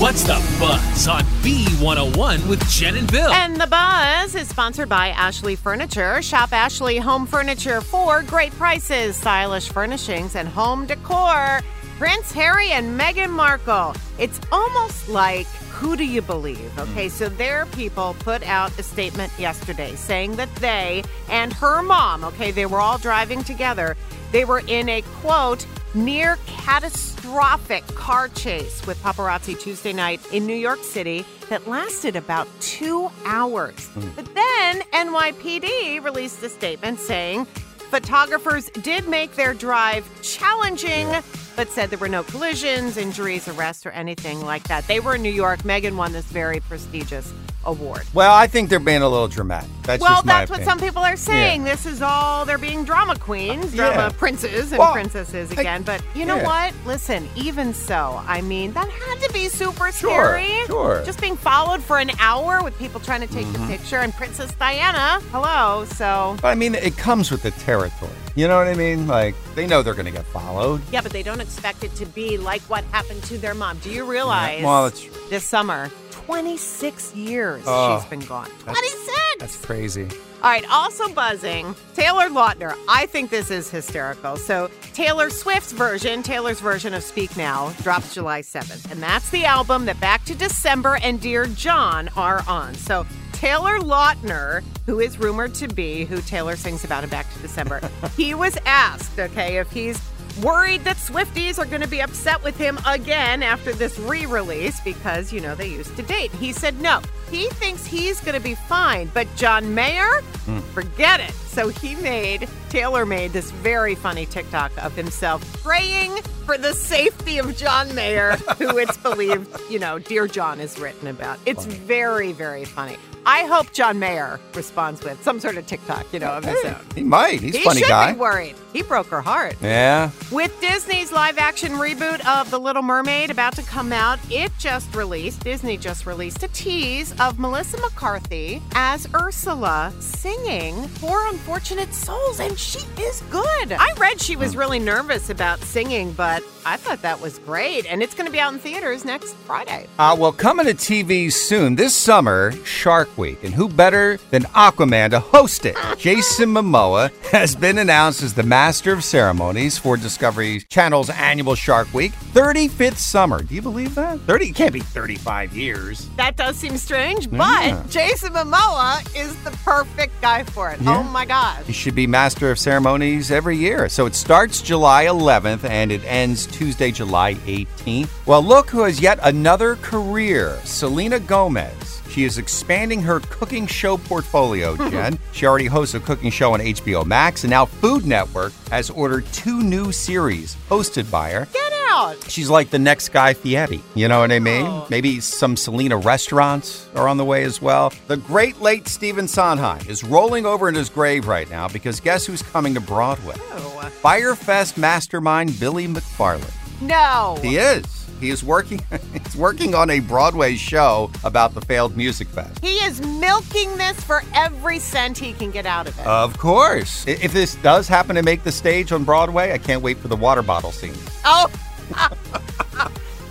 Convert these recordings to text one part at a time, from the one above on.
What's the buzz on B101 with Jen and Bill? And the buzz is sponsored by Ashley Furniture. Shop Ashley Home Furniture for great prices, stylish furnishings, and home decor. Prince Harry and Meghan Markle. It's almost like who do you believe? Hmm. Okay, so their people put out a statement yesterday saying that they and her mom, okay, they were all driving together. They were in a quote, near catastrophic car chase with paparazzi Tuesday night in New York City that lasted about two hours. Hmm. But then NYPD released a statement saying photographers did make their drive challenging, but said there were no collisions, injuries, arrests, or anything like that. They were in New York. Meghan won this very prestigious award. Well, I think they're being a little dramatic. That's well, just my that's what opinion. some people are saying. This is all they're being drama queens, Yeah. drama princes and Well, princesses I- again. but you know yeah. what? Listen, even so, I mean, that had to be super Sure, scary. sure. Just being followed for an hour with people trying to take Mm-hmm. the picture and Princess Diana. Hello. So I mean, it comes with the territory. You know what I mean? Like, they know they're going to get followed. yeah, but they don't expect it to be like what happened to their mom. Do you realize? Well, it's this summer. 26 years Oh, she's been gone. that's- 26! that's crazy. All right, also buzzing, Taylor Lautner. I think this is hysterical. So, Taylor Swift's version, Taylor's version of Speak Now, drops July 7th. And that's the album that Back to December and Dear John are on. So, Taylor Lautner, who is rumored to be who Taylor sings about in Back to December, he was asked, okay, if he's worried that Swifties are going to be upset with him again after this re release because, you know, they used to date. He said no. He thinks he's going to be fine, but John Mayer, hmm. forget it. So he made, Taylor made this very funny TikTok of himself praying for the safety of John Mayer, who it's believed, you know, Dear John is written about. It's very, very funny. I hope John Mayer responds with some sort of TikTok, you know, of his Hey, own. he might. He's a he funny should guy. be worried. He broke her heart. Yeah. With Disney's live action reboot of The Little Mermaid about to come out, it just released, Disney just released a tease of Melissa McCarthy as Ursula singing Poor Unfortunate Souls, and she is good. I read she was really nervous about singing, but I thought that was great. And it's going to be out in theaters next Friday. Uh, well, coming to TV soon this summer, Shark Week. And who better than Aquaman to host it? Jason Momoa has been announced as the master of ceremonies for Discovery Channel's annual Shark Week, 35th summer. Do you believe that? 30 it can't be 35 years. That does seem strange, Yeah. but Jason Momoa is the perfect guy for it. Oh yeah. Oh my God. He should be master of ceremonies every year. So it starts July 11th and it ends Tuesday, July 18th. Well, look who has yet another career Selena Gomez. She is expanding her cooking show portfolio, hmm. Jen. she already hosts a cooking show on HBO Max, and now Food Network has ordered two new series hosted by her. Get out. She's like the next Guy Fieri. You know what I mean? Oh. Maybe some Selena restaurants are on the way as well. The great late Stephen Sondheim is rolling over in his grave right now because guess who's coming to Broadway? Oh. Fyre Fest mastermind Billy McFarland. No. He is. He is working. he's working on a Broadway show about the failed music fest. He is milking this for every cent he can get out of it. Of course. If this does happen to make the stage on Broadway, I can't wait for the water bottle scene. oh.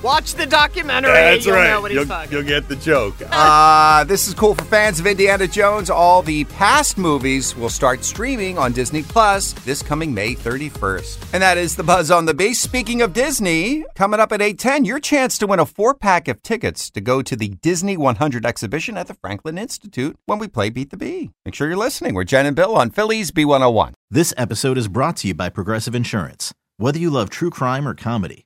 Watch the documentary. That's you'll know what he's talking get the joke. Uh, this is cool for fans of Indiana Jones. All the past movies will start streaming on Disney Plus this coming May 31st. And that is the buzz on the base. Speaking of Disney, coming up at 8:10, your chance to win a four-pack of tickets to go to the Disney 100 exhibition at the Franklin Institute when we play Beat the Bee. Make sure you're listening. We're Jen and Bill on Philly's B101. This episode is brought to you by Progressive Insurance. Whether you love true crime or comedy,